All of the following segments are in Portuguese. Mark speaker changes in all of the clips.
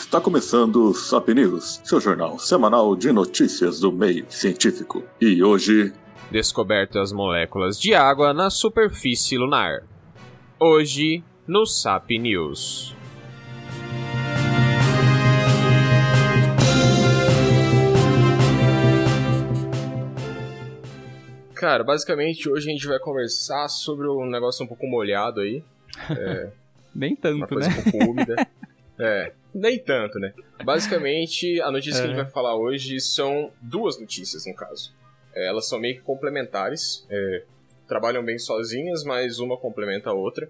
Speaker 1: Está começando o Sap News, seu jornal semanal de notícias do meio científico. E hoje.
Speaker 2: Descobertas moléculas de água na superfície lunar. Hoje, no Sap News. Cara, basicamente hoje a gente vai conversar sobre um negócio um pouco molhado aí. É,
Speaker 3: Nem tanto,
Speaker 2: uma coisa
Speaker 3: né?
Speaker 2: um pouco úmida. É, nem tanto, né? Basicamente, a notícia que a gente
Speaker 3: É.
Speaker 2: vai falar hoje são duas notícias, no caso. É, elas são meio que complementares, é, trabalham bem sozinhas, mas uma complementa a outra.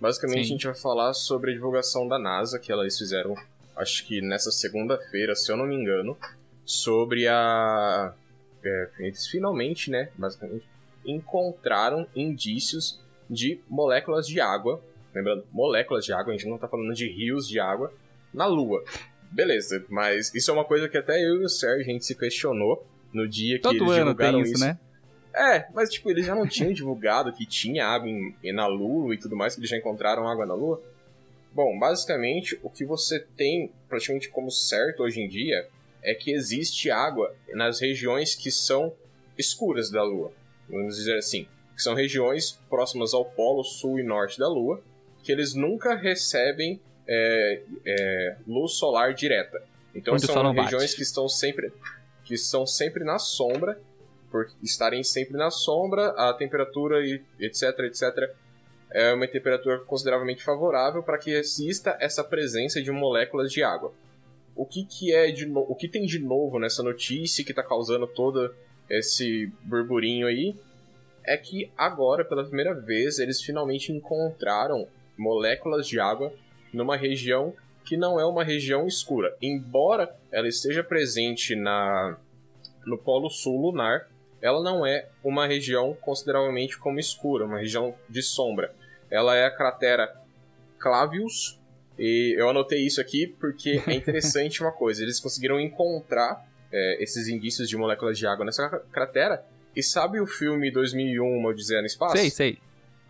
Speaker 2: Basicamente,
Speaker 3: Sim.
Speaker 2: a gente vai falar sobre a divulgação da NASA, que elas fizeram, acho que nessa segunda-feira, se eu não me engano, sobre a. é, eles finalmente, né, basicamente, encontraram indícios de moléculas de água Lembrando, moléculas de água, a gente não tá falando de rios de água na Lua. Beleza, mas isso é uma coisa que até eu e o Sérgio a gente se questionou no dia que
Speaker 3: Todo
Speaker 2: eles
Speaker 3: ano
Speaker 2: divulgaram
Speaker 3: tem isso, né?
Speaker 2: É, mas tipo, eles já não tinham divulgado que tinha água em, em- na Lua e tudo mais, que eles já encontraram água na Lua. Bom, basicamente, o que você tem praticamente como certo hoje em dia é que existe água nas regiões que são escuras da Lua. Vamos dizer assim. Que são regiões próximas ao polo sul e norte da Lua, que eles nunca recebem é, é, luz solar direta. Então
Speaker 3: Onde
Speaker 2: são
Speaker 3: bate.
Speaker 2: regiões que estão sempre que estão sempre na sombra, por estarem sempre na sombra, a temperatura e etc, etc, é uma temperatura consideravelmente favorável para que exista essa presença de moléculas de água. O que, que é de no... o que tem de novo nessa notícia que está causando todo esse burburinho aí é que agora, pela primeira vez, eles finalmente encontraram moléculas de água numa região que não é uma região escura. Embora ela esteja presente na, no Polo Sul lunar, ela não é uma região consideravelmente como escura, uma região de sombra. Ela é a cratera Clavius, e eu anotei isso aqui porque é interessante uma coisa. Eles conseguiram encontrar é, esses indícios de moléculas de água nessa cra- cratera. E sabe o filme 2001, Uma Odisseia no Espaço?
Speaker 3: Sei, sei.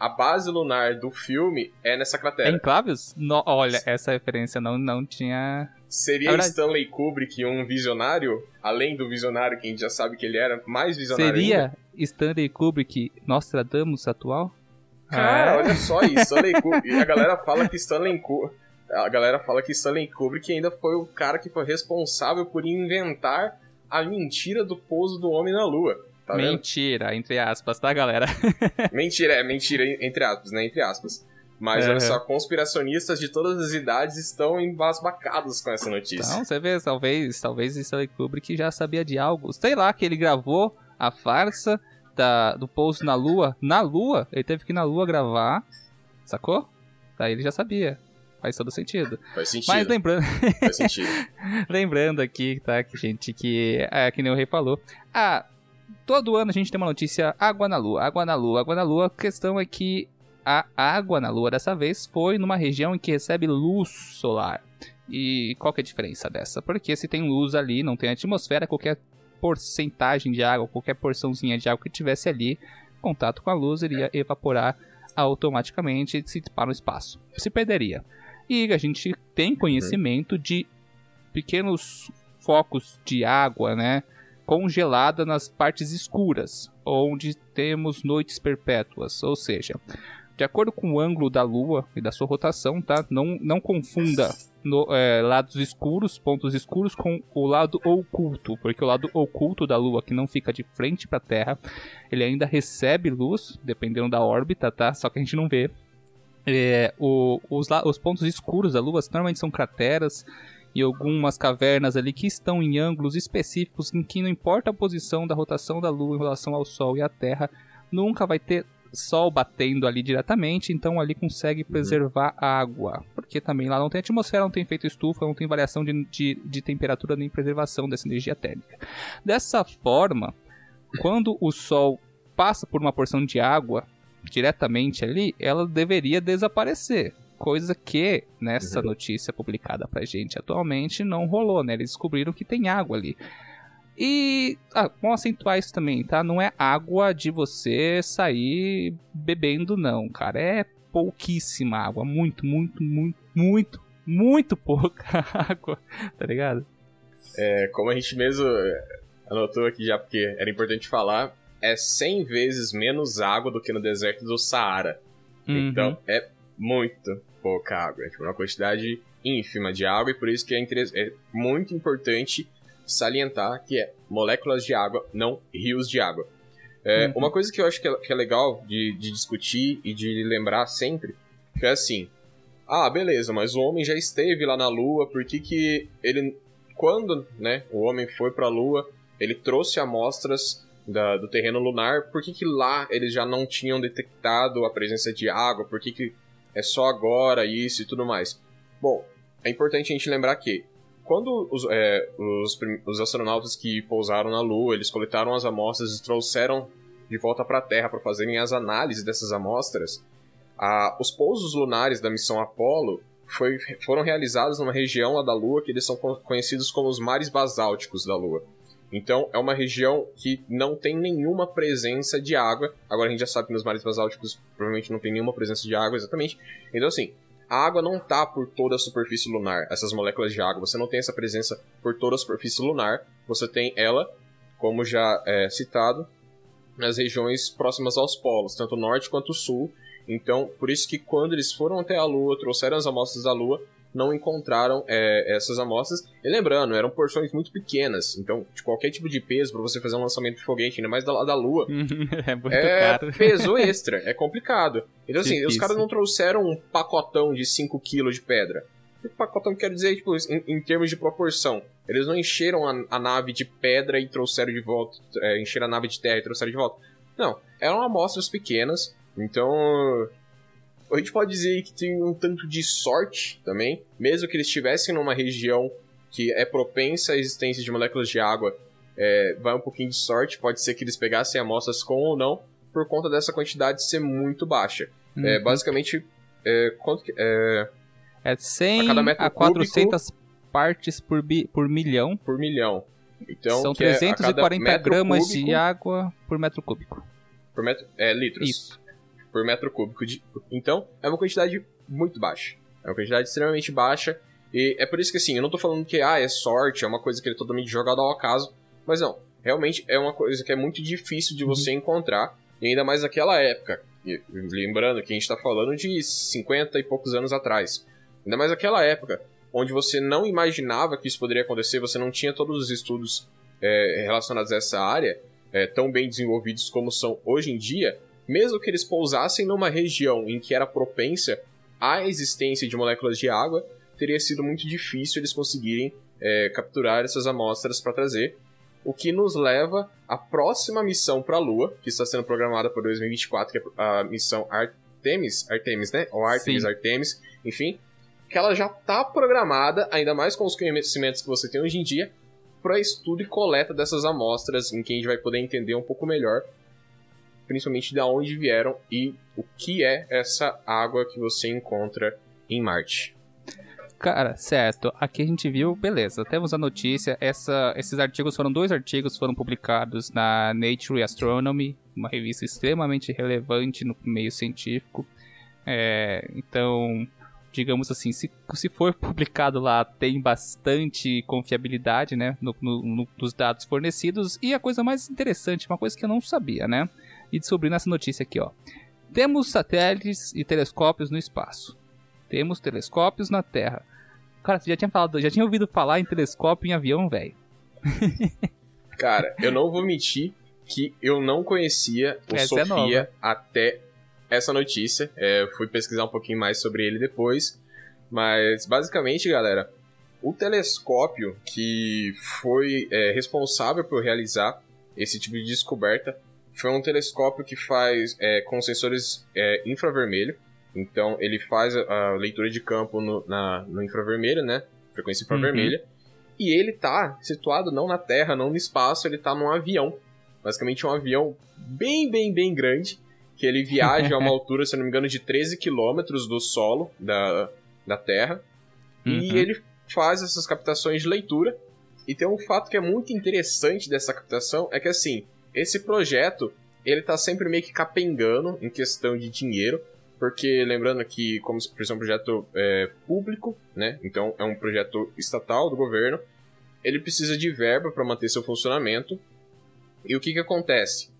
Speaker 2: A base lunar do filme é nessa
Speaker 3: É
Speaker 2: cratera.
Speaker 3: em Clavius? No- olha, essa referência não, não tinha.
Speaker 2: Seria
Speaker 3: É verdade.
Speaker 2: Stanley Kubrick um visionário, além do visionário que a gente já sabe que ele era, mais visionário ainda?
Speaker 3: Seria Stanley Kubrick Nostradamus atual?
Speaker 2: Cara,
Speaker 3: Ah,
Speaker 2: olha só isso, Stanley Kubrick. A galera fala que Stanley Kubrick. A galera fala que Stanley Kubrick ainda foi o cara que foi responsável por inventar a mentira do pouso do homem na Lua. Tá vendo?
Speaker 3: Mentira, entre aspas, tá, galera?
Speaker 2: Mentira, é mentira entre aspas, né? Entre aspas. Mas
Speaker 3: Aham.
Speaker 2: olha só, conspiracionistas de todas as idades estão embasbacados com essa notícia.
Speaker 3: Então, você vê, talvez, talvez Stanley Kubrick já sabia de algo. Sei lá, que ele gravou a farsa da, do pouso na Lua. Na Lua, ele teve que ir na Lua gravar, sacou? Daí ele já sabia. Faz todo sentido.
Speaker 2: Faz sentido.
Speaker 3: Mas lembrando,
Speaker 2: Faz sentido.
Speaker 3: lembrando aqui, tá, que gente, que é que nem o rei falou. Ah, todo ano a gente tem uma notícia água na lua, água na lua, água na lua. A questão é que a água na lua dessa vez foi numa região em que recebe luz solar. E qual que é a diferença dessa? Porque se tem luz ali, não tem atmosfera, qualquer porcentagem de água, qualquer porçãozinha de água que tivesse ali, contato com a luz iria evaporar automaticamente e se para o espaço. Se perderia. E a gente tem conhecimento de pequenos focos de água, né? Congelada nas partes escuras, onde temos noites perpétuas. Ou seja, de acordo com o ângulo da Lua e da sua rotação, tá? Não, não confunda no- é, lados escuros, pontos escuros, com o lado oculto, porque o lado oculto da Lua, que não fica de frente para a Terra, ele ainda recebe luz, dependendo da órbita, tá? Só que a gente não vê. É, o- os, os pontos escuros da Lua normalmente são crateras e algumas cavernas ali que estão em ângulos específicos em que não importa a posição da rotação da Lua em relação ao Sol e à Terra, nunca vai ter Sol batendo ali diretamente, então ali consegue preservar a água. Porque também lá não tem atmosfera, não tem efeito estufa, não tem variação de, de, de temperatura nem preservação dessa energia térmica. Dessa forma, quando o Sol passa por uma porção de água diretamente ali, ela deveria desaparecer. Coisa que nessa
Speaker 2: Uhum.
Speaker 3: notícia publicada pra gente atualmente não rolou, né? Eles descobriram que tem água ali. E ah, vamos acentuar isso também, tá? Não é água de você sair bebendo, não, cara. É pouquíssima água. Muito, muito, muito, muito, muito pouca água, tá ligado?
Speaker 2: É, como a gente mesmo é, anotou aqui já, porque era importante falar, é 100 vezes menos água do que no deserto do Saara.
Speaker 3: Uhum.
Speaker 2: Então, é muito pouca água. É uma quantidade ínfima de água, e por isso que é, é muito importante salientar que é moléculas de água, não rios de água. É, uhum. Uma coisa que eu acho que é, que é legal de, de, discutir e de lembrar sempre é assim: ah, beleza, mas o homem já esteve lá na Lua, por que, que ele. Quando né, o homem foi para a Lua, ele trouxe amostras da, do terreno lunar, por que, que lá eles já não tinham detectado a presença de água? Por que, que é só agora isso e tudo mais? Bom, é importante a gente lembrar que quando os, é, os, os, astronautas que pousaram na Lua, eles coletaram as amostras e trouxeram de volta para a Terra para fazerem as análises dessas amostras, a, os pousos lunares da missão Apollo foram realizados numa região lá da Lua que eles são conhecidos como os mares basálticos da Lua. Então, é uma região que não tem nenhuma presença de água. Agora a gente já sabe que nos mares basálticos provavelmente não tem nenhuma presença de água, exatamente. Então, assim, a água não está por toda a superfície lunar, essas moléculas de água. Você não tem essa presença por toda a superfície lunar. Você tem ela, como já é citado, nas regiões próximas aos polos, tanto norte quanto sul. Então, por isso que quando eles foram até a Lua, trouxeram as amostras da Lua, não encontraram é, essas amostras. E lembrando, eram porções muito pequenas, então de qualquer tipo de peso para você fazer um lançamento de foguete, ainda mais da, da Lua,
Speaker 3: é, muito
Speaker 2: é
Speaker 3: caro.
Speaker 2: peso extra, é complicado. Então assim, Difícil. os caras não trouxeram um pacotão de 5 kg de pedra. O pacotão quer dizer, tipo, em, em, termos de proporção. Eles não encheram a, a nave de pedra e trouxeram de volta, é, encheram a nave de terra e trouxeram de volta. Não, eram amostras pequenas, então a gente pode dizer que tem um tanto de sorte também, mesmo que eles estivessem numa região que é propensa à existência de moléculas de água, é, vai um pouquinho de sorte, pode ser que eles pegassem amostras com ou não, por conta dessa quantidade ser muito baixa. É, uhum. É, basicamente, é, quanto que, é,
Speaker 3: é 100 a, a 400 cúbico, partes por, bi, por milhão.
Speaker 2: Por milhão. Então,
Speaker 3: São 340 é gramas cúbico, de água por metro cúbico.
Speaker 2: Por metro, é, litros.
Speaker 3: Isso
Speaker 2: por metro cúbico. De... Então, é uma quantidade muito baixa. É uma quantidade extremamente baixa. E é por isso que, assim, eu não tô falando que, ah, é sorte, é uma coisa que é totalmente jogada ao acaso. Mas não, realmente é uma coisa que é muito difícil de você uhum. encontrar. E ainda mais naquela época. E, lembrando que a gente tá falando de 50 e poucos anos atrás. Ainda mais naquela época, onde você não imaginava que isso poderia acontecer, você não tinha todos os estudos é, relacionados a essa área é, tão bem desenvolvidos como são hoje em dia mesmo que eles pousassem numa região em que era propensa à existência de moléculas de água, teria sido muito difícil eles conseguirem é, capturar essas amostras para trazer. O que nos leva à próxima missão para a Lua, que está sendo programada para 2024, que é a missão Artemis, Artemis, né? Ou Artemis, Sim. Artemis, enfim, que ela já está programada, ainda mais com os conhecimentos que você tem hoje em dia, para estudo e coleta dessas amostras, em que a gente vai poder entender um pouco melhor principalmente de onde vieram e o que é essa água que você encontra em Marte.
Speaker 3: Cara, certo. Aqui a gente viu, beleza, temos a notícia. Essa, esses artigos foram dois artigos foram publicados na Nature Astronomy, uma revista extremamente relevante no meio científico. É, então, digamos assim, se, se for publicado lá, tem bastante confiabilidade, né, no, no, no, nos dados fornecidos. E a coisa mais interessante, uma coisa que eu não sabia, né, e descobri nessa notícia aqui, ó. Temos satélites e telescópios no espaço. Temos telescópios na Terra. Cara, você já tinha falado, já tinha ouvido falar em telescópio em avião, velho?
Speaker 2: Cara, eu não vou mentir que eu não conhecia o essa é Sofia é até essa notícia. É, fui pesquisar um pouquinho mais sobre ele depois. Mas, basicamente, galera, o telescópio que foi é, responsável por realizar esse tipo de descoberta foi um telescópio que faz é, com sensores é, infravermelho. Então ele faz a, a leitura de campo no, na, no infravermelho, né? Frequência infravermelha. Uhum. E ele tá situado não na Terra, não no espaço, ele tá num avião. Basicamente um avião bem, bem, bem grande. Que ele viaja a uma altura, se não me engano, de 13 quilômetros do solo da, da Terra. Uhum. E ele faz essas captações de leitura. E tem um fato que é muito interessante dessa captação, é que assim, esse projeto, ele tá sempre meio que capengando em questão de dinheiro, porque lembrando que, como por exemplo, um projeto é, público, né? Então é um projeto estatal do governo, ele precisa de verba para manter seu funcionamento. E o que que acontece?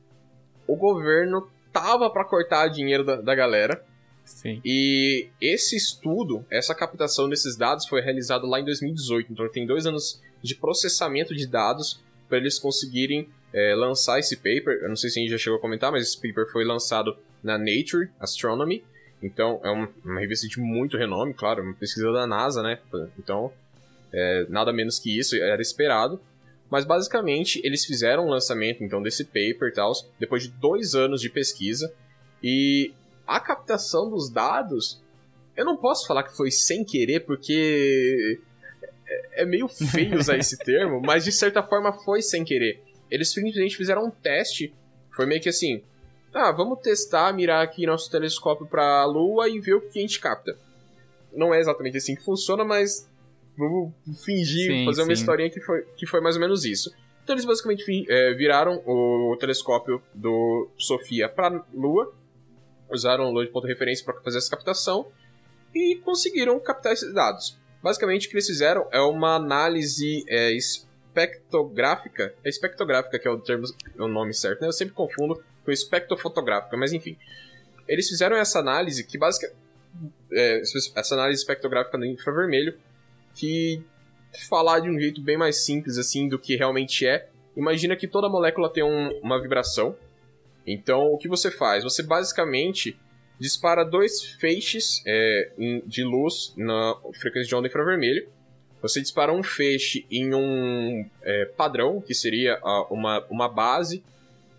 Speaker 2: O governo tava para cortar dinheiro da, da galera.
Speaker 3: Sim.
Speaker 2: E esse estudo, essa captação desses dados foi realizado lá em 2018. Então tem dois anos de processamento de dados para eles conseguirem é, lançar esse paper. Eu não sei se a gente já chegou a comentar, mas esse paper foi lançado na Nature Astronomy. Então, é uma, uma revista de muito renome, claro, uma pesquisa da NASA, né? Então, é, nada menos que isso, era esperado. Mas, basicamente, eles fizeram o lançamento, então, desse paper e tal, depois de dois anos de pesquisa. E a captação dos dados, eu não posso falar que foi sem querer, porque é, é meio feio usar esse termo, mas de certa forma foi sem querer. Eles simplesmente fizeram um teste, foi meio que assim, ah, vamos testar, mirar aqui nosso telescópio para a Lua e ver o que a gente capta. Não é exatamente assim que funciona, mas vamos fingir, sim, fazer uma historinha que foi, que foi mais ou menos isso. Então eles basicamente é, viraram o telescópio do Sofia para Lua, usaram o Lua de ponto de referência para fazer essa captação e conseguiram captar esses dados. Basicamente o que eles fizeram é uma análise é, espectrográfica, é espectrográfica que é o termo, é o nome certo, né? Eu sempre confundo com espectrofotográfica, mas enfim. Eles fizeram essa análise que basicamente. É, essa análise espectrográfica no infravermelho, que falar de um jeito bem mais simples assim do que realmente é. Imagina que toda molécula tem um, uma vibração. Então, o que você faz? Você basicamente dispara dois feixes é, de luz na frequência de onda infravermelho. Você dispara um feixe em um é, padrão, que seria uma, uma base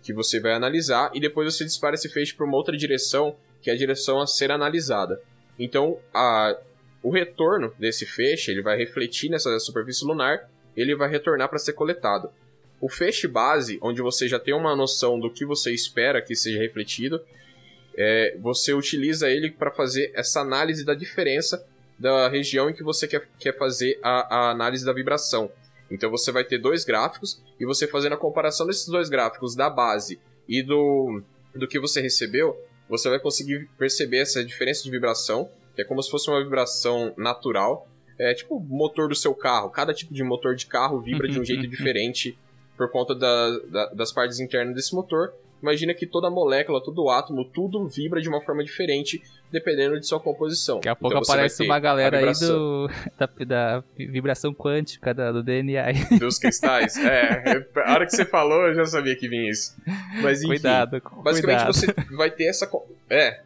Speaker 2: que você vai analisar, e depois você dispara esse feixe para uma outra direção, que é a direção a ser analisada. Então, a, o retorno desse feixe ele vai refletir nessa superfície lunar, ele vai retornar para ser coletado. O feixe base, onde você já tem uma noção do que você espera que seja refletido, é, você utiliza ele para fazer essa análise da diferença da região em que você quer, quer fazer a, a análise da vibração. Então você vai ter dois gráficos e você fazendo a comparação desses dois gráficos da base e do, do que você recebeu, você vai conseguir perceber essa diferença de vibração, que é como se fosse uma vibração natural. É tipo o motor do seu carro. Cada tipo de motor de carro vibra de um jeito diferente por conta da, da, das partes internas desse motor. Imagina que toda molécula, todo átomo, tudo vibra de uma forma diferente dependendo de sua composição.
Speaker 3: Daqui a pouco então, aparece uma galera aí do, da, da, vibração quântica da, do DNA.
Speaker 2: Dos cristais. É, a hora que você falou, eu já sabia que vinha isso. Mas enfim,
Speaker 3: cuidado,
Speaker 2: basicamente
Speaker 3: cuidado.
Speaker 2: você vai ter essa... É,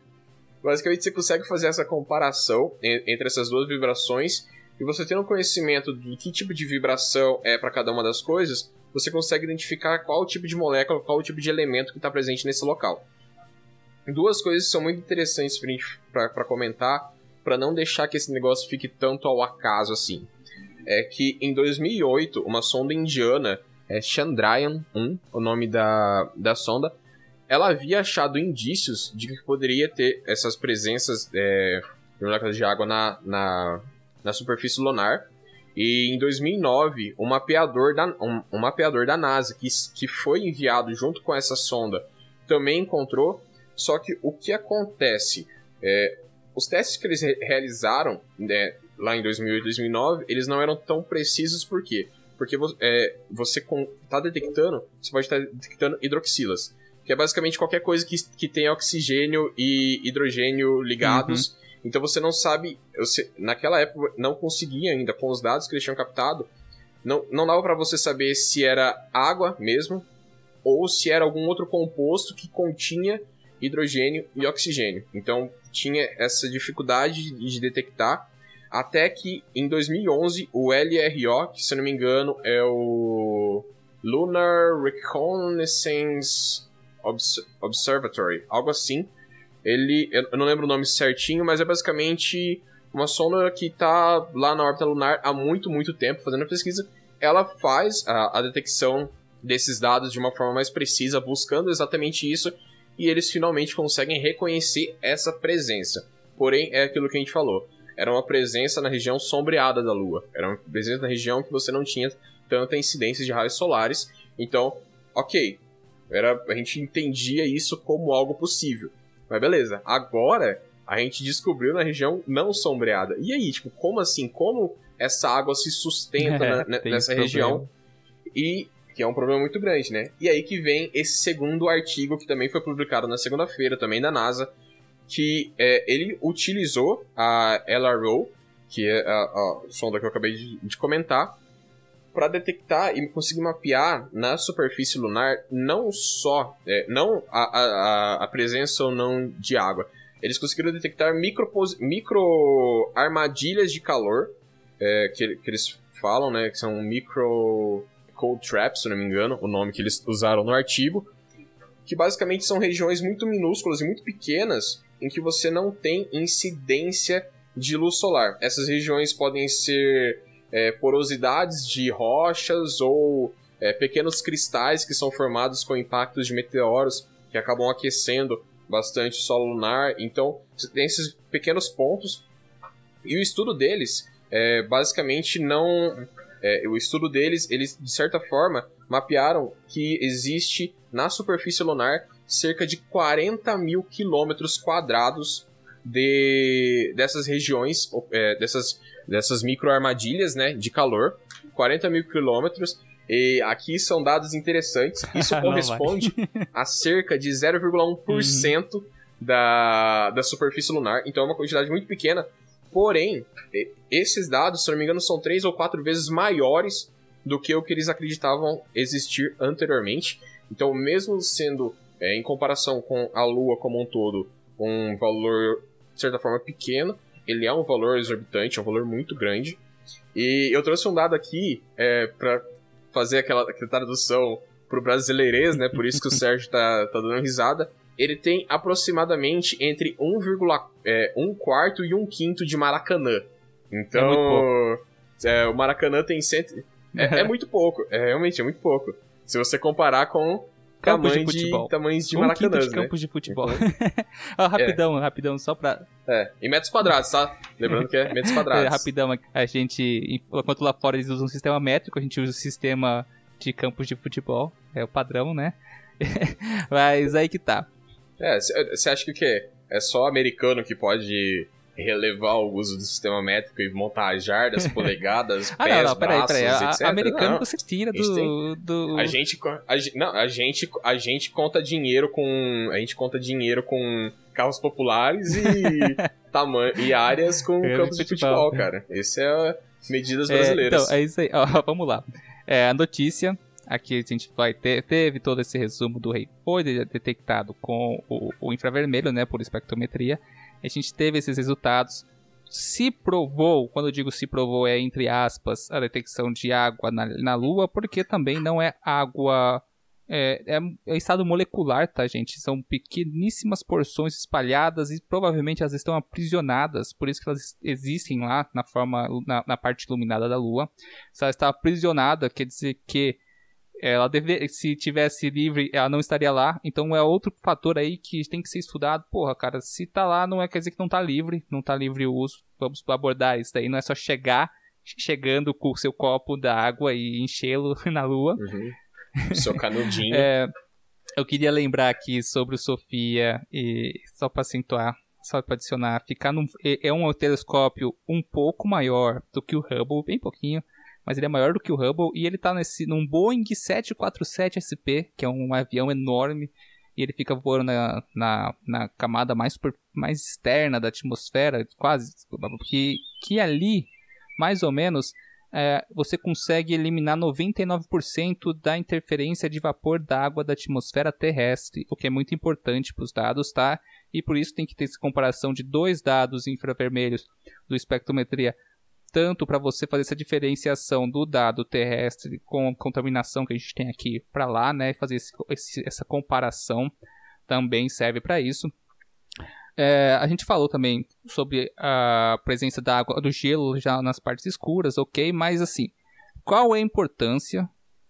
Speaker 2: basicamente você consegue fazer essa comparação entre essas duas vibrações e você tendo um conhecimento do que tipo de vibração é para cada uma das coisas, você consegue identificar qual o tipo de molécula, qual o tipo de elemento que está presente nesse local. Duas coisas são muito interessantes para comentar, para não deixar que esse negócio fique tanto ao acaso assim. É que em 2008, uma sonda indiana, é Chandrayaan 1, o nome da, da sonda, ela havia achado indícios de que poderia ter essas presenças é, de moléculas de água na, na, na superfície lunar. E em 2009, um mapeador da, um, um mapeador da NASA, que, que foi enviado junto com essa sonda, também encontrou só que o que acontece? É, os testes que eles realizaram né, lá em 2008 e 2009, eles não eram tão precisos, por quê? Porque é, você está detectando, você pode estar detectando hidroxilas, que é basicamente qualquer coisa que, que tenha oxigênio e hidrogênio ligados. Uhum. Então você não sabe, você, naquela época não conseguia ainda, com os dados que eles tinham captado, não, não dava para você saber se era água mesmo, ou se era algum outro composto que continha hidrogênio e oxigênio. Então tinha essa dificuldade de detectar, até que em 2011 o LRO, que se eu não me engano é o Lunar Reconnaissance Observatory, algo assim. Ele, eu não lembro o nome certinho, mas é basicamente uma sonda que está lá na órbita lunar há muito, muito tempo fazendo a pesquisa. Ela faz a, a detecção desses dados de uma forma mais precisa, buscando exatamente isso e eles finalmente conseguem reconhecer essa presença. Porém, é aquilo que a gente falou. Era uma presença na região sombreada da Lua. Era uma presença na região que você não tinha tanta incidência de raios solares. Então, ok. Era, a gente entendia isso como algo possível. Mas beleza, agora a gente descobriu na região não sombreada. E aí, tipo, como assim? Como essa água se sustenta
Speaker 3: É,
Speaker 2: na- nessa região? E que é um problema muito grande, né? E aí que vem esse segundo artigo que também foi publicado na segunda-feira, também da NASA, que é, ele utilizou a LRO, que é a, a sonda que eu acabei de, de comentar, para detectar e conseguir mapear na superfície lunar não só é, não a, a, a- presença ou não de água. Eles conseguiram detectar micro, micro armadilhas de calor, é, que, que eles falam, né, que são micro cold traps, se não me engano, o nome que eles usaram no artigo, que basicamente são regiões muito minúsculas e muito pequenas em que você não tem incidência de luz solar. Essas regiões podem ser é, porosidades de rochas ou é, pequenos cristais que são formados com impactos de meteoros que acabam aquecendo bastante o solo lunar. Então, você tem esses pequenos pontos e o estudo deles é, basicamente não. é, o estudo deles, eles de certa forma mapearam que existe na superfície lunar cerca de 40 mil quilômetros quadrados de, dessas regiões, é, dessas, dessas microarmadilhas né, de calor. 40 mil quilômetros. E aqui são dados interessantes. Isso corresponde a cerca de 0,1% da, da superfície lunar. Então é uma quantidade muito pequena. Porém, esses dados, se não me engano, são três ou quatro vezes maiores do que o que eles acreditavam existir anteriormente. Então, mesmo sendo, é, em comparação com a Lua como um todo, um valor, de certa forma, pequeno, ele é um valor exorbitante, é um valor muito grande. E eu trouxe um dado aqui é, para fazer aquela, aquela tradução pro brasileirês, né? Por isso que o Sérgio tá, tá dando risada. Ele tem aproximadamente entre 1,1 é, um quarto e um quinto de Maracanã. Então, é, o Maracanã tem cento... É, é muito pouco, é, realmente é muito pouco. Se você comparar com
Speaker 3: Campos de
Speaker 2: de,
Speaker 3: futebol.
Speaker 2: tamanhos de
Speaker 3: um quinto
Speaker 2: Maracanãs,
Speaker 3: de
Speaker 2: né?
Speaker 3: campos de futebol. Ó, rapidão, rapidão, só pra.
Speaker 2: É, em metros quadrados, tá? Lembrando que é metros
Speaker 3: É,
Speaker 2: quadrados.
Speaker 3: rapidão, a gente. Enquanto lá fora eles usam um sistema métrico, a gente usa o sistema de campos de futebol. É o padrão, né? Mas aí que tá.
Speaker 2: É, você acha que o quê? É só americano que pode relevar o uso do sistema métrico e montar as jardas, polegadas,
Speaker 3: Ah,
Speaker 2: pés,
Speaker 3: não, não, peraí,
Speaker 2: braços,
Speaker 3: peraí. A-
Speaker 2: etc?
Speaker 3: americano
Speaker 2: Não.
Speaker 3: você tira do. do...
Speaker 2: A gente, co- a, gen- não, a gente, a gente conta dinheiro com, a gente conta dinheiro com carros populares e tamanho e áreas com
Speaker 3: de
Speaker 2: campos de
Speaker 3: futebol.
Speaker 2: futebol, cara. Esse é medidas
Speaker 3: É,
Speaker 2: brasileiras.
Speaker 3: então, é isso aí. Ó, vamos lá. É, a notícia. Aqui a gente vai ter. Teve todo esse resumo do rei. Foi de- detectado com o, o infravermelho, né? Por espectrometria. A gente teve esses resultados. Se provou, quando eu digo se provou, é entre aspas, a detecção de água na, na Lua, porque também não é água. É, é, é estado molecular, tá, gente? São pequeníssimas porções espalhadas e provavelmente elas estão aprisionadas, por isso que elas existem lá na forma na, na parte iluminada da Lua. Se ela está aprisionada, quer dizer que ela deve, se tivesse livre, ela não estaria lá. Então é outro fator aí que tem que ser estudado. Porra, cara, se tá lá, não é quer dizer que não tá livre, não tá livre o uso. Vamos abordar isso daí. Não é só chegar chegando com o seu copo da água e enchê-lo na Lua.
Speaker 2: Uhum. Seu canudinho.
Speaker 3: É, eu queria lembrar aqui sobre o Sofia e só para acentuar, só para adicionar, ficar num, é é um telescópio um pouco maior do que o Hubble, bem pouquinho, mas ele é maior do que o Hubble e ele tá nesse num Boeing 747 SP, que é um avião enorme e ele fica voando na, na, na camada mais, mais externa da atmosfera, quase, que, que ali, mais ou menos, é, você consegue eliminar 99% da interferência de vapor d'água da atmosfera terrestre, o que é muito importante para os dados, tá? E por isso tem que ter essa comparação de dois dados infravermelhos do espectrometria, tanto para você fazer essa diferenciação do dado terrestre com a contaminação que a gente tem aqui para lá, né? Fazer esse- esse- essa comparação também serve para isso. É, a gente falou também sobre a presença da água, do gelo já nas partes escuras, ok, mas assim, qual é a importância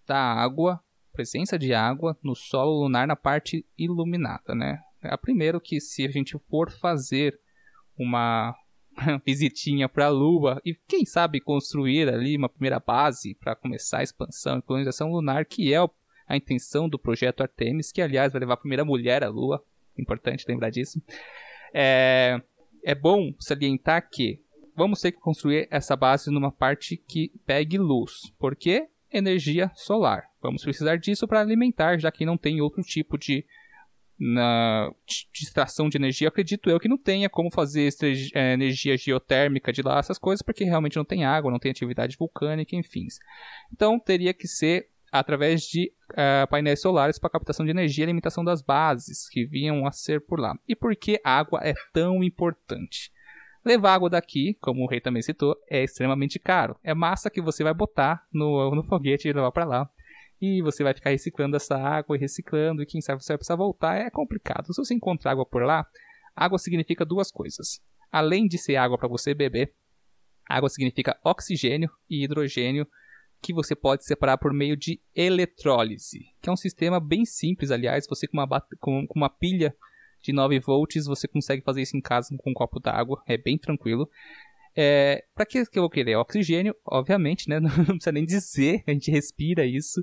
Speaker 3: da água, presença de água no solo lunar na parte iluminada, né? A primeiro que se a gente for fazer uma visitinha para a Lua e quem sabe construir ali uma primeira base para começar a expansão e colonização lunar, que é a intenção do projeto Artemis, que aliás vai levar a primeira mulher à Lua, importante lembrar disso. É, é bom salientar que vamos ter que construir essa base numa parte que pegue luz. Por quê? Energia solar. Vamos precisar disso para alimentar, já que não tem outro tipo de na extração de energia, acredito eu que não tenha como fazer é, energia geotérmica de lá, essas coisas, porque realmente não tem água, não tem atividade vulcânica, enfim. Então teria que ser através de uh, painéis solares para captação de energia e alimentação das bases que vinham a ser por lá. E por que água é tão importante? Levar água daqui, como o rei também citou, é extremamente caro. É massa que você vai botar no, no foguete e levar para lá. E você vai ficar reciclando essa água e reciclando, e quem sabe você vai precisar voltar. É complicado. Se você encontrar água por lá, água significa duas coisas. Além de ser água para você beber, água significa oxigênio e hidrogênio que você pode separar por meio de eletrólise, que é um sistema bem simples, aliás, você com uma, com, com uma pilha de 9 volts, você consegue fazer isso em casa com um copo d'água, é bem tranquilo. É, para que, que eu vou querer? Oxigênio, obviamente, né? Não precisa nem dizer, a gente respira isso.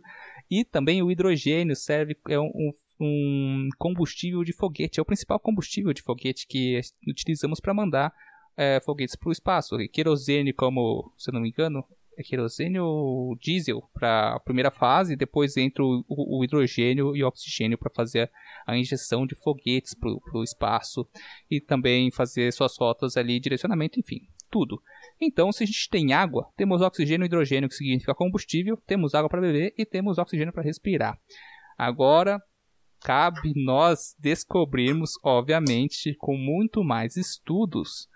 Speaker 3: E também o hidrogênio serve, é um, um combustível de foguete, é o principal combustível de foguete que utilizamos para mandar é, foguetes para o espaço. E querosene, como, se eu não me engano, é querosene ou diesel para a primeira fase, depois entra o, o, hidrogênio e o oxigênio para fazer a injeção de foguetes para o espaço e também fazer suas rotas ali, direcionamento, enfim, tudo. Então, se a gente tem água, temos oxigênio e hidrogênio, que significa combustível, temos água para beber e temos oxigênio para respirar. Agora, cabe nós descobrirmos, obviamente, com muito mais estudos,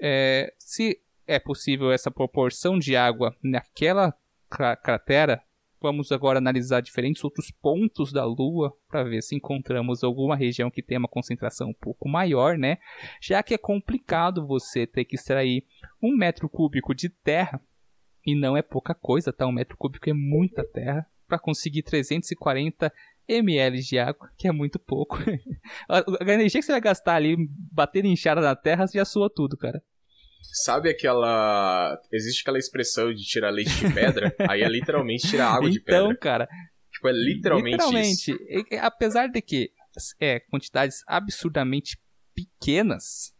Speaker 3: é, se é possível essa proporção de água naquela cratera, vamos agora analisar diferentes outros pontos da Lua para ver se encontramos alguma região que tenha uma concentração um pouco maior, né? Já que é complicado você ter que extrair um metro cúbico de terra e não é pouca coisa, tá? Um metro cúbico é muita terra para conseguir 340 ml de água, que é muito pouco. a energia que você vai gastar ali batendo inchada na terra já soa tudo, cara.
Speaker 2: Sabe aquela. Existe aquela expressão de tirar leite de pedra? aí é literalmente tirar água
Speaker 3: então,
Speaker 2: de pedra.
Speaker 3: Então, cara.
Speaker 2: Tipo, é literalmente, literalmente isso.
Speaker 3: Apesar de que é quantidades absurdamente pequenas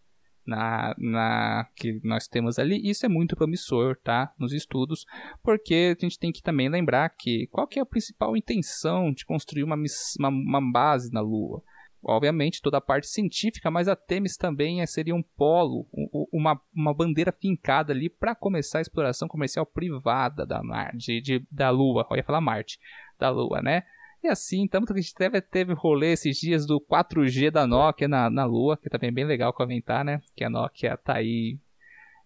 Speaker 3: na, na que nós temos ali, isso é muito promissor, tá? Nos estudos, porque a gente tem que também lembrar que qual que é a principal intenção de construir uma, uma, uma base na Lua? Obviamente, toda a parte científica, mas a Temis também é, seria um polo, uma, uma bandeira fincada ali para começar a exploração comercial privada da, Mar, de, de, da Lua. Ia falar Marte, da Lua, né? E assim, tanto que a gente teve, teve rolê esses dias do 4G da Nokia na, na Lua, que também é bem legal comentar, né? Que a Nokia tá aí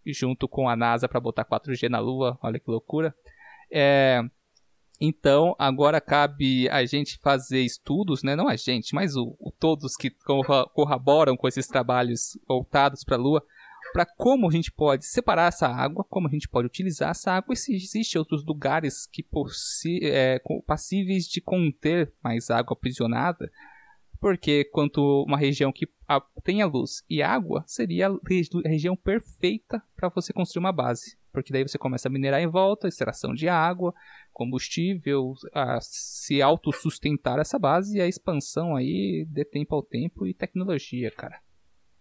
Speaker 3: junto com a NASA para botar 4G na Lua, olha que loucura. É, então, agora cabe a gente fazer estudos, né? não a gente, mas o, o todos que corroboram com esses trabalhos voltados para a Lua, para como a gente pode separar essa água, como a gente pode utilizar essa água e se existem outros lugares que é, passíveis de conter mais água aprisionada, porque quanto uma região que tenha luz e água seria a região perfeita para você construir uma base, porque daí você começa a minerar em volta, extração de água, combustível, a se autossustentar essa base e a expansão aí de tempo ao tempo e tecnologia, cara.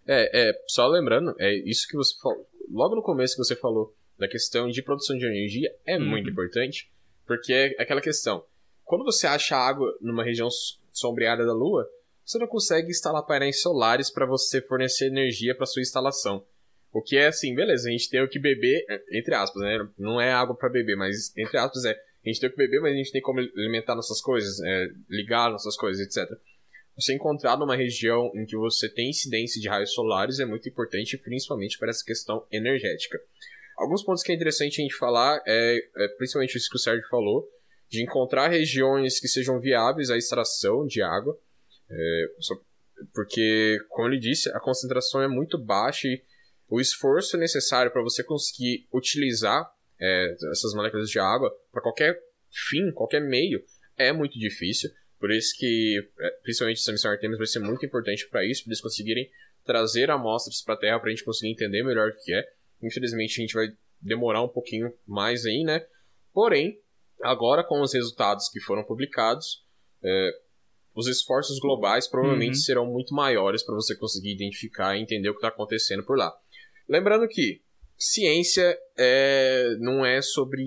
Speaker 2: É, é, só lembrando, é isso que você falou, logo no começo que você falou da questão de produção de energia é uhum. muito importante, porque é aquela questão, quando você acha água numa região sombreada da Lua, você não consegue instalar painéis solares para você fornecer energia para sua instalação. O que é assim, beleza, a gente tem o que beber, entre aspas, né? Não é água para beber, mas entre aspas é a gente tem que beber, mas a gente tem como alimentar nossas coisas, é, ligar nossas coisas, etc. Você encontrar numa região em que você tem incidência de raios solares é muito importante, principalmente para essa questão energética. Alguns pontos que é interessante a gente falar é, é principalmente isso que o Sérgio falou, de encontrar regiões que sejam viáveis à extração de água, é, porque, como ele disse, a concentração é muito baixa e o esforço necessário para você conseguir utilizar é, essas moléculas de água para qualquer fim, qualquer meio, é muito difícil. Por isso que, é, principalmente essa missão Artemis vai ser muito importante para isso, para eles conseguirem trazer amostras para a Terra para a gente conseguir entender melhor o que é. Infelizmente a gente vai demorar um pouquinho mais aí, né? Porém, agora com os resultados que foram publicados, é, os esforços globais provavelmente
Speaker 3: Uhum.
Speaker 2: serão muito maiores para você conseguir identificar e entender o que está acontecendo por lá. Lembrando que ciência é, não é sobre.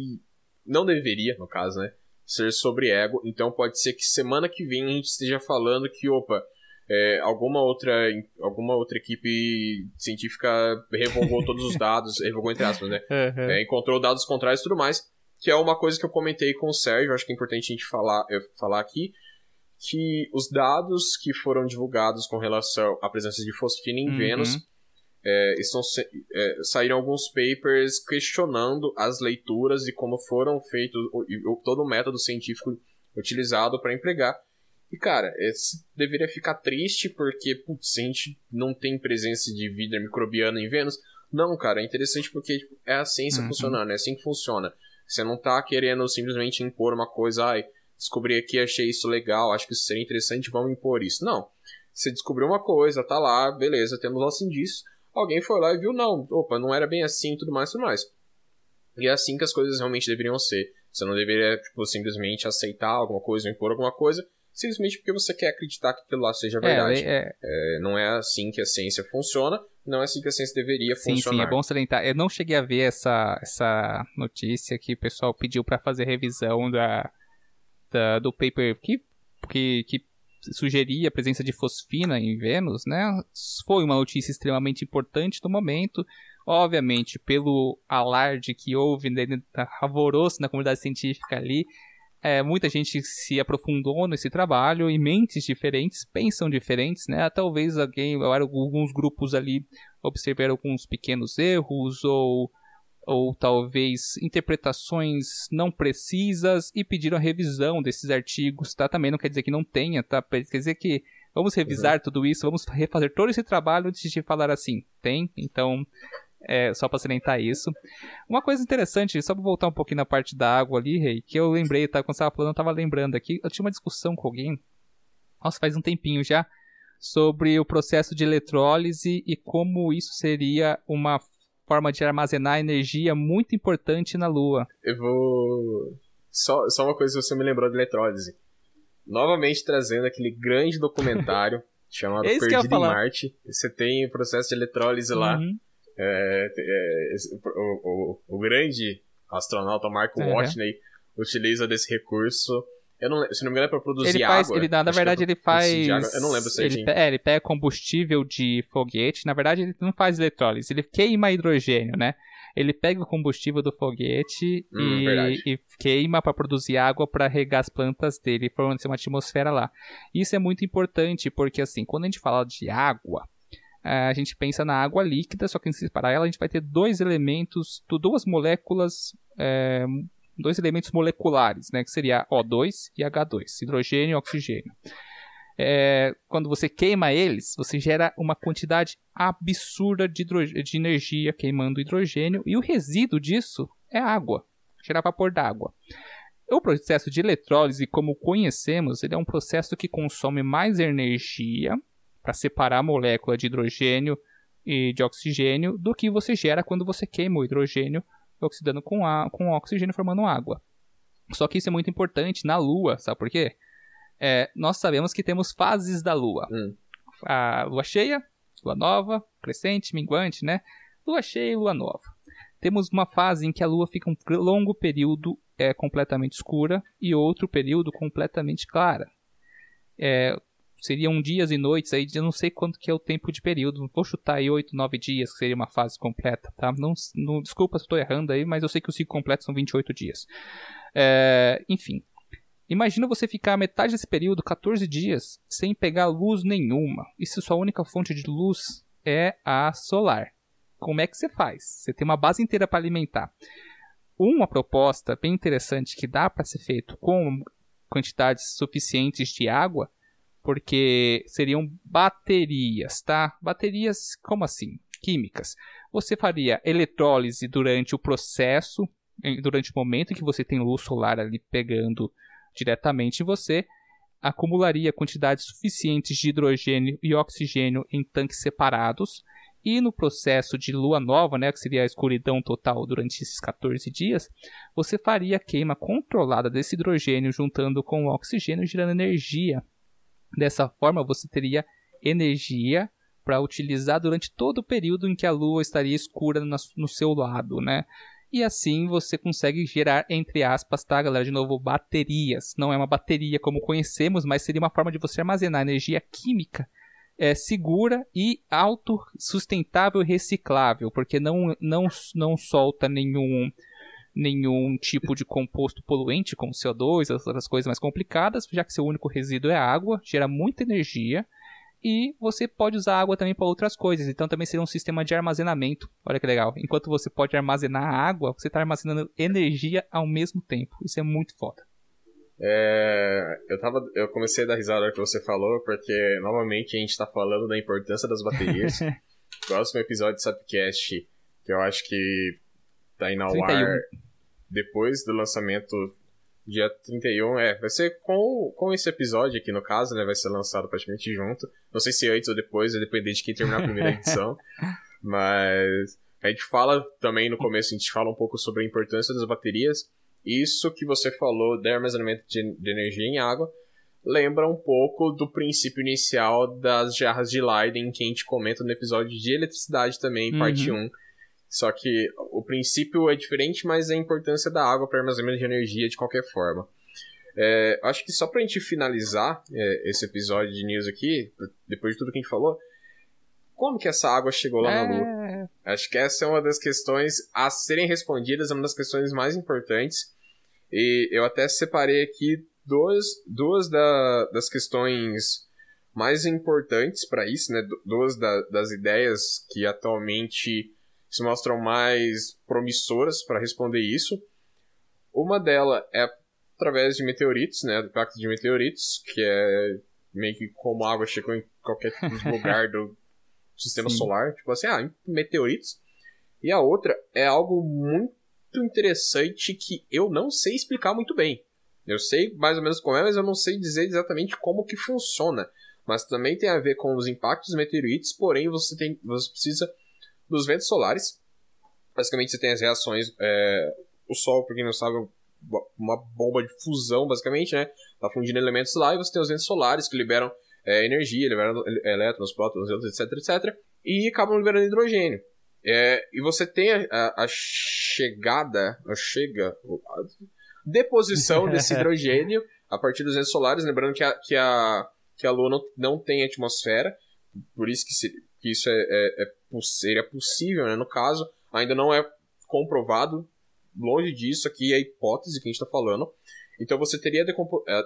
Speaker 2: Não deveria, no caso, né? Ser sobre ego. Então pode ser que semana que vem a gente esteja falando que, opa, é, alguma, outra, alguma outra equipe científica revogou todos os dados, revogou entre aspas, né?
Speaker 3: Uhum.
Speaker 2: É, encontrou dados contrários e tudo mais, que é uma coisa que eu comentei com o Sérgio, acho que é importante a gente falar, eu falar aqui, que os dados que foram divulgados com relação à presença de fosfina em
Speaker 3: Uhum.
Speaker 2: Vênus é, estão é, saíram alguns papers questionando as leituras e como foram feitos o, o- todo o método científico utilizado para empregar. E cara, esse deveria ficar triste porque putz, a gente não tem presença de vida microbiana em Vênus. Não, cara, é interessante porque tipo, é a ciência
Speaker 3: Uhum.
Speaker 2: funcionando, é assim que funciona. Você não tá querendo simplesmente impor uma coisa, ai, descobri aqui, achei isso legal, acho que isso seria interessante, vamos impor isso. Não. Você descobriu uma coisa, tá lá, beleza, temos nossos indícios. Alguém foi lá e viu, não, opa, não era bem assim, tudo mais, tudo mais. E é assim que as coisas realmente deveriam ser. Você não deveria, tipo, simplesmente aceitar alguma coisa ou impor alguma coisa, simplesmente porque você quer acreditar que aquilo lá seja verdade.
Speaker 3: É, é,
Speaker 2: É, não é assim que a ciência funciona, não é assim que a ciência deveria
Speaker 3: sim,
Speaker 2: funcionar.
Speaker 3: sim, é bom salientar. Eu não cheguei a ver essa, essa notícia que o pessoal pediu pra fazer revisão da, da- do paper que, que, que sugeria a presença de fosfina em Vênus, né? Foi uma notícia extremamente importante no momento. Obviamente, pelo alarde que houve, né, alvoroço na comunidade científica ali, é, muita gente se aprofundou nesse trabalho e mentes diferentes pensam diferentes, né? Talvez alguém, alguns grupos ali observaram alguns pequenos erros ou ou talvez interpretações não precisas e pediram a revisão desses artigos, tá? Também não quer dizer que não tenha, tá? Quer dizer que vamos revisar tudo isso, vamos refazer todo esse trabalho antes de falar assim. Tem, então é só para salientar isso. Uma coisa interessante, só pra voltar um pouquinho na parte da água ali, Rei, que eu lembrei, tá? Quando você tava falando, eu tava lembrando aqui, eu tinha uma discussão com alguém, nossa, faz um tempinho já, sobre o processo de eletrólise e como isso seria uma forma de armazenar energia muito importante na Lua.
Speaker 2: Eu vou. Só, só uma coisa que você me lembrou de eletrólise. Novamente trazendo aquele grande documentário chamado
Speaker 3: É eu ia
Speaker 2: Perdido em. Marte. Você tem o processo de eletrólise lá.
Speaker 3: Uhum.
Speaker 2: É, é, esse- o, o- o grande astronauta Mark
Speaker 3: Uhum.
Speaker 2: Watney utiliza desse recurso. Eu não, se não me engano, é pra produzir
Speaker 3: Ele faz,
Speaker 2: água.
Speaker 3: ele, na, na
Speaker 2: é
Speaker 3: verdade,
Speaker 2: pra
Speaker 3: ele faz.
Speaker 2: Eu não lembro se
Speaker 3: ele,
Speaker 2: ele
Speaker 3: é, ele pega combustível de foguete. Na verdade, ele não faz eletrólise, ele queima hidrogênio, né? Ele pega o combustível do foguete
Speaker 2: Hum,
Speaker 3: e, e queima para produzir água para regar as plantas dele, formando uma atmosfera lá. Isso é muito importante porque, assim, quando a gente fala de água, eh, a gente pensa na água líquida, só que se separar ela, a gente vai ter dois elementos, duas moléculas, eh, dois elementos moleculares, né, que seria O2 e H2, hidrogênio e oxigênio. É, quando você queima eles, você gera uma quantidade absurda de, de energia queimando hidrogênio e o resíduo disso é água, gera vapor d'água. O processo de eletrólise, como conhecemos, ele é um processo que consome mais energia para separar a molécula de hidrogênio e de oxigênio do que você gera quando você queima o hidrogênio oxidando com, a, com o oxigênio formando água. Só que isso é muito importante na Lua, sabe por quê? É, nós sabemos que temos fases da Lua.
Speaker 2: Hum.
Speaker 3: A Lua cheia, Lua nova, crescente, minguante, né? Lua cheia e Lua nova. Temos uma fase em que a Lua fica um longo período é, completamente escura e outro período completamente clara. É, seriam dias e noites aí, eu não sei quanto que é o tempo de período. Vou chutar aí 8, 9 dias, que seria uma fase completa, tá? Não, não, desculpa se estou errando aí, mas eu sei que o ciclo completo são 28 dias. É, enfim. Imagina você ficar metade desse período, 14 dias, sem pegar luz nenhuma. E se sua única fonte de luz é a solar. Como é que você faz? Você tem uma base inteira para alimentar. Uma proposta bem interessante que dá para ser feito com quantidades suficientes de água, porque seriam baterias, tá? Baterias, como assim? Químicas. Você faria eletrólise durante o processo, durante o momento em que você tem luz solar ali pegando diretamente você, acumularia quantidades suficientes de hidrogênio e oxigênio em tanques separados, e no processo de lua nova, né, que seria a escuridão total durante esses 14 dias, você faria a queima controlada desse hidrogênio juntando com o oxigênio, gerando energia Dessa forma, você teria energia para utilizar durante todo o período em que a Lua estaria escura no seu lado, né? E assim você consegue gerar, entre aspas, tá, galera? De novo, baterias. Não é uma bateria como conhecemos, mas seria uma forma de você armazenar energia química é, segura e autossustentável e reciclável, porque não, não, não solta nenhum, nenhum tipo de composto poluente, como CO2, as outras coisas mais complicadas, já que seu único resíduo é água, gera muita energia e você pode usar água também para outras coisas. Então também seria um sistema de armazenamento. Olha que legal. Enquanto você pode armazenar água, você está armazenando energia ao mesmo tempo. Isso é muito foda.
Speaker 2: É, eu, tava, eu comecei a dar risada que você falou, porque novamente a gente está falando da importância das baterias. Próximo episódio do Sapcast, que eu acho que tá indo ao 31. ar depois do lançamento dia 31, é, vai ser com, com esse episódio aqui no caso, né, vai ser lançado praticamente junto. Não sei se antes ou depois, vai depender de quem terminar a primeira edição. mas a gente fala também no começo, a gente fala um pouco sobre a importância das baterias. Isso que você falou de armazenamento de, de energia em água lembra um pouco do princípio inicial das jarras de Leiden que a gente comenta no episódio de eletricidade também, parte uhum. 1 só que o princípio é diferente, mas a importância da água para armazenamento de energia de qualquer forma. É, acho que só para a gente finalizar é, esse episódio de news aqui, depois de tudo que a gente falou, como que essa água chegou lá é... na Lua? Acho que essa é uma das questões a serem respondidas, é uma das questões mais importantes. E eu até separei aqui duas, duas da, das questões mais importantes para isso, né? Duas da, das ideias que atualmente se mostram mais promissoras para responder isso. Uma delas é através de meteoritos, né, do impacto de meteoritos, que é meio que como a água chegou em qualquer lugar do sistema Sim. solar, tipo assim, ah, meteoritos. E a outra é algo muito interessante que eu não sei explicar muito bem. Eu sei mais ou menos como é, mas eu não sei dizer exatamente como que funciona. Mas também tem a ver com os impactos meteoritos, porém você, tem, você precisa dos ventos solares. Basicamente, você tem as reações. É, o Sol, por quem não sabe, é uma bomba de fusão, basicamente, né? Tá fundindo elementos lá e você tem os ventos solares que liberam é, energia, liberam elétrons, prótons, etc, etc. E acabam liberando hidrogênio. É, e você tem a, a, a chegada, a chega, a deposição desse hidrogênio a partir dos ventos solares, lembrando que a, que a, que a Lua não, não tem atmosfera, por isso que, se, que isso é, é, é seria possível, né? No caso, ainda não é comprovado, longe disso, aqui é a hipótese que a gente está falando. Então você teria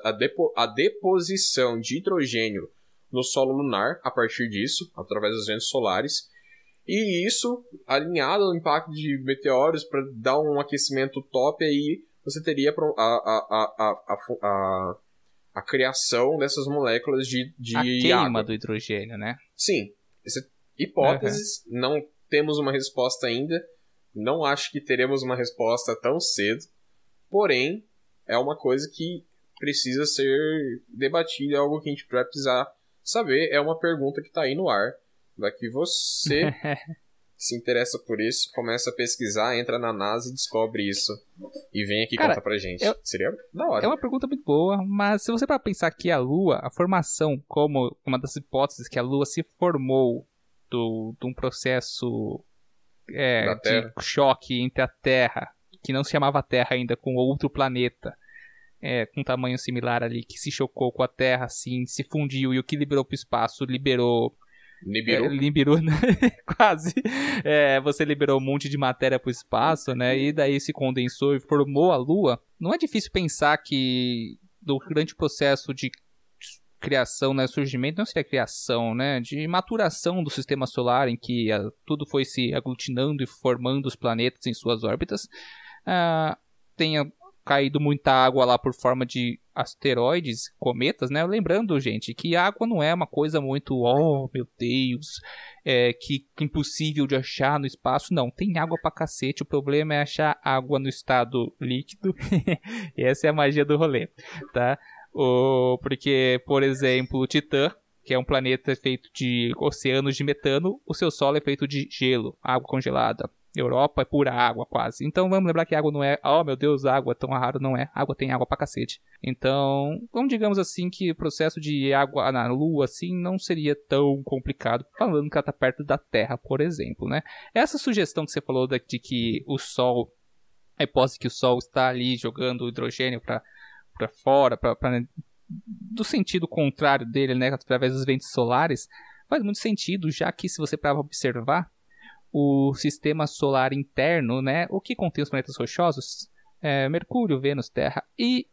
Speaker 2: a, depo a deposição de hidrogênio no solo lunar a partir disso, através dos ventos solares. E isso, alinhado ao impacto de meteoros, para dar um aquecimento top, aí você teria a, a, a, a, a, criação dessas moléculas de, de
Speaker 3: a queima água. do hidrogênio, né?
Speaker 2: Sim. Você hipóteses, uhum. não temos uma resposta ainda. Não acho que teremos uma resposta tão cedo. Porém, é uma coisa que precisa ser debatida, é algo que a gente vai precisar saber. É uma pergunta que está aí no ar. Vai que você se interessa por isso, começa a pesquisar, entra na NASA e descobre isso. E vem aqui Cara, contar pra gente. É, Seria da hora.
Speaker 3: É uma pergunta muito boa, mas se você para pensar que a Lua, a formação, como uma das hipóteses que a Lua se formou do, de um processo é, de choque entre a Terra, que não se chamava Terra ainda, com outro planeta, é, com tamanho similar ali, que se chocou com a Terra, assim, se fundiu e o que liberou para o espaço liberou.
Speaker 2: Liberou? É,
Speaker 3: liberou, né? quase. É, você liberou um monte de matéria para o espaço, né? E daí se condensou e formou a Lua. Não é difícil pensar que durante o processo de criação, né, surgimento, não seria criação, né, de maturação do sistema solar, em que uh, tudo foi se aglutinando e formando os planetas em suas órbitas, uh, tenha caído muita água lá por forma de asteroides, cometas, né? Lembrando, gente, que água não é uma coisa muito, oh meu Deus, é, que, que impossível de achar no espaço. Não, tem água pra cacete. O problema é achar água no estado líquido. essa é a magia do rolê, tá? Porque, por exemplo, Titã, que é um planeta feito de oceanos de metano, o seu solo é feito de gelo, água congelada. Europa é pura água, quase. Então vamos lembrar que água não é, oh meu Deus, água tão raro, não é. Água tem água pra cacete. Então, vamos digamos assim que o processo de água na Lua, assim, não seria tão complicado, falando que ela tá perto da Terra, por exemplo, né? Essa sugestão que você falou de que o Sol, a hipótese que o Sol está ali jogando hidrogênio para para fora, pra, pra, do sentido contrário dele, né, através dos ventos solares, faz muito sentido, já que se você para observar, o sistema solar interno, né, o que contém os planetas rochosos, é, Mercúrio, Vênus, Terra e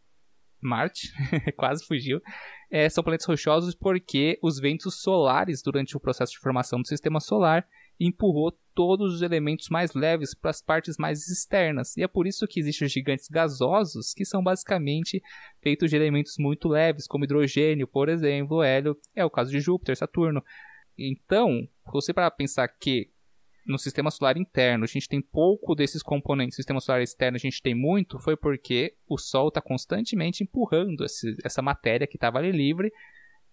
Speaker 3: Marte, quase fugiu, é, são planetas rochosos porque os ventos solares, durante o processo de formação do sistema solar, empurrou todos os elementos mais leves para as partes mais externas. E é por isso que existem os gigantes gasosos, que são basicamente feitos de elementos muito leves, como hidrogênio, por exemplo, hélio, é o caso de Júpiter, Saturno. Então, você para pensar que no sistema solar interno a gente tem pouco desses componentes, no sistema solar externo a gente tem muito, foi porque o Sol está constantemente empurrando esse, essa matéria que estava ali livre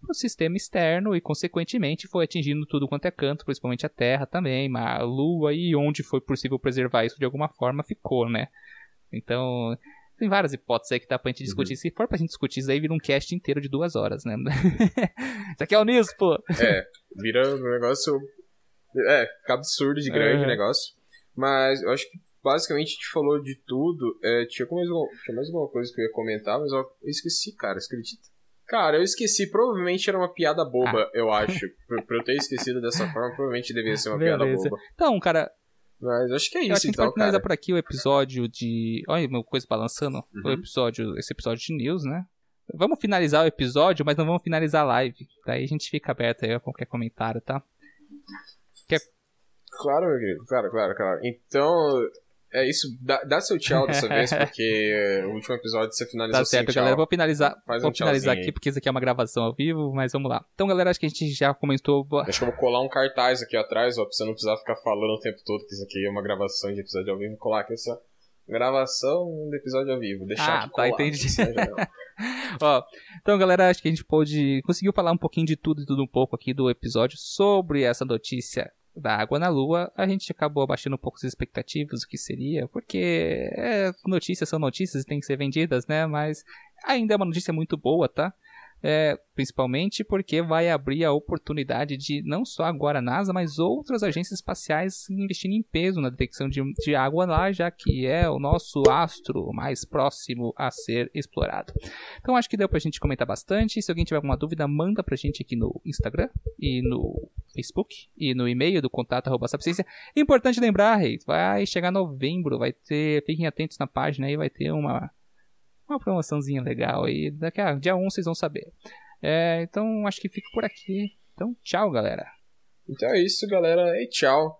Speaker 3: para o sistema externo e, consequentemente, foi atingindo tudo quanto é canto, principalmente a Terra também, a Lua e onde foi possível preservar isso de alguma forma ficou, né? Então, tem várias hipóteses aí que dá pra gente discutir. Uhum. Se for pra gente discutir isso aí, vira um cast inteiro de duas horas, né? isso aqui é o News, pô!
Speaker 2: É, vira um negócio. É, fica absurdo de grande o negócio. Mas eu acho que basicamente a gente falou de tudo. É, tinha, mais alguma, tinha mais alguma coisa que eu ia comentar, mas eu esqueci, cara, você acredita? Cara, eu esqueci. Provavelmente era uma piada boba, ah. eu acho. pra, pra eu ter esquecido dessa forma, provavelmente deveria ser uma Beleza. piada boba.
Speaker 3: Então, cara,
Speaker 2: mas acho que é isso,
Speaker 3: eu acho
Speaker 2: que então,
Speaker 3: a gente vai finalizar por aqui o episódio de... Olha meu coisa balançando. Uhum. O episódio, esse episódio de news, né? Vamos finalizar o episódio, mas não vamos finalizar a live. Daí a gente fica aberto aí a qualquer comentário, tá?
Speaker 2: Quer... Claro, meu querido. Claro, claro, claro. Então, é isso, dá, dá seu tchau dessa vez, porque o último episódio você finalizou
Speaker 3: Tá certo,
Speaker 2: tchau.
Speaker 3: galera. Vou finalizar, Faz vou um finalizar aqui, porque isso aqui é uma gravação ao vivo, mas vamos lá. Então, galera, acho que a gente já comentou.
Speaker 2: Acho que eu vou colar um cartaz aqui atrás, ó, pra você não precisar ficar falando o tempo todo que isso aqui é uma gravação de episódio ao vivo. Vou colar aqui essa gravação do episódio ao vivo. Deixar
Speaker 3: ah,
Speaker 2: aqui
Speaker 3: tá, entendi. ó, então, galera, acho que a gente pôde. conseguiu falar um pouquinho de tudo e tudo um pouco aqui do episódio sobre essa notícia da água na Lua, a gente acabou abaixando um pouco as expectativas do que seria, porque é, notícias são notícias e tem que ser vendidas, né? Mas ainda é uma notícia muito boa, tá? É, principalmente porque vai abrir a oportunidade de não só agora a NASA, mas outras agências espaciais investindo em peso na detecção de, de água lá, já que é o nosso astro mais próximo a ser explorado. Então acho que deu pra gente comentar bastante. Se alguém tiver alguma dúvida, manda pra gente aqui no Instagram e no Facebook e no e-mail do contato Importante lembrar, vai chegar novembro, vai ter, fiquem atentos na página aí, vai ter uma uma promoçãozinha legal aí. Daqui a dia 1 vocês vão saber. É, então acho que fica por aqui. Então, tchau, galera.
Speaker 2: Então é isso, galera. E tchau.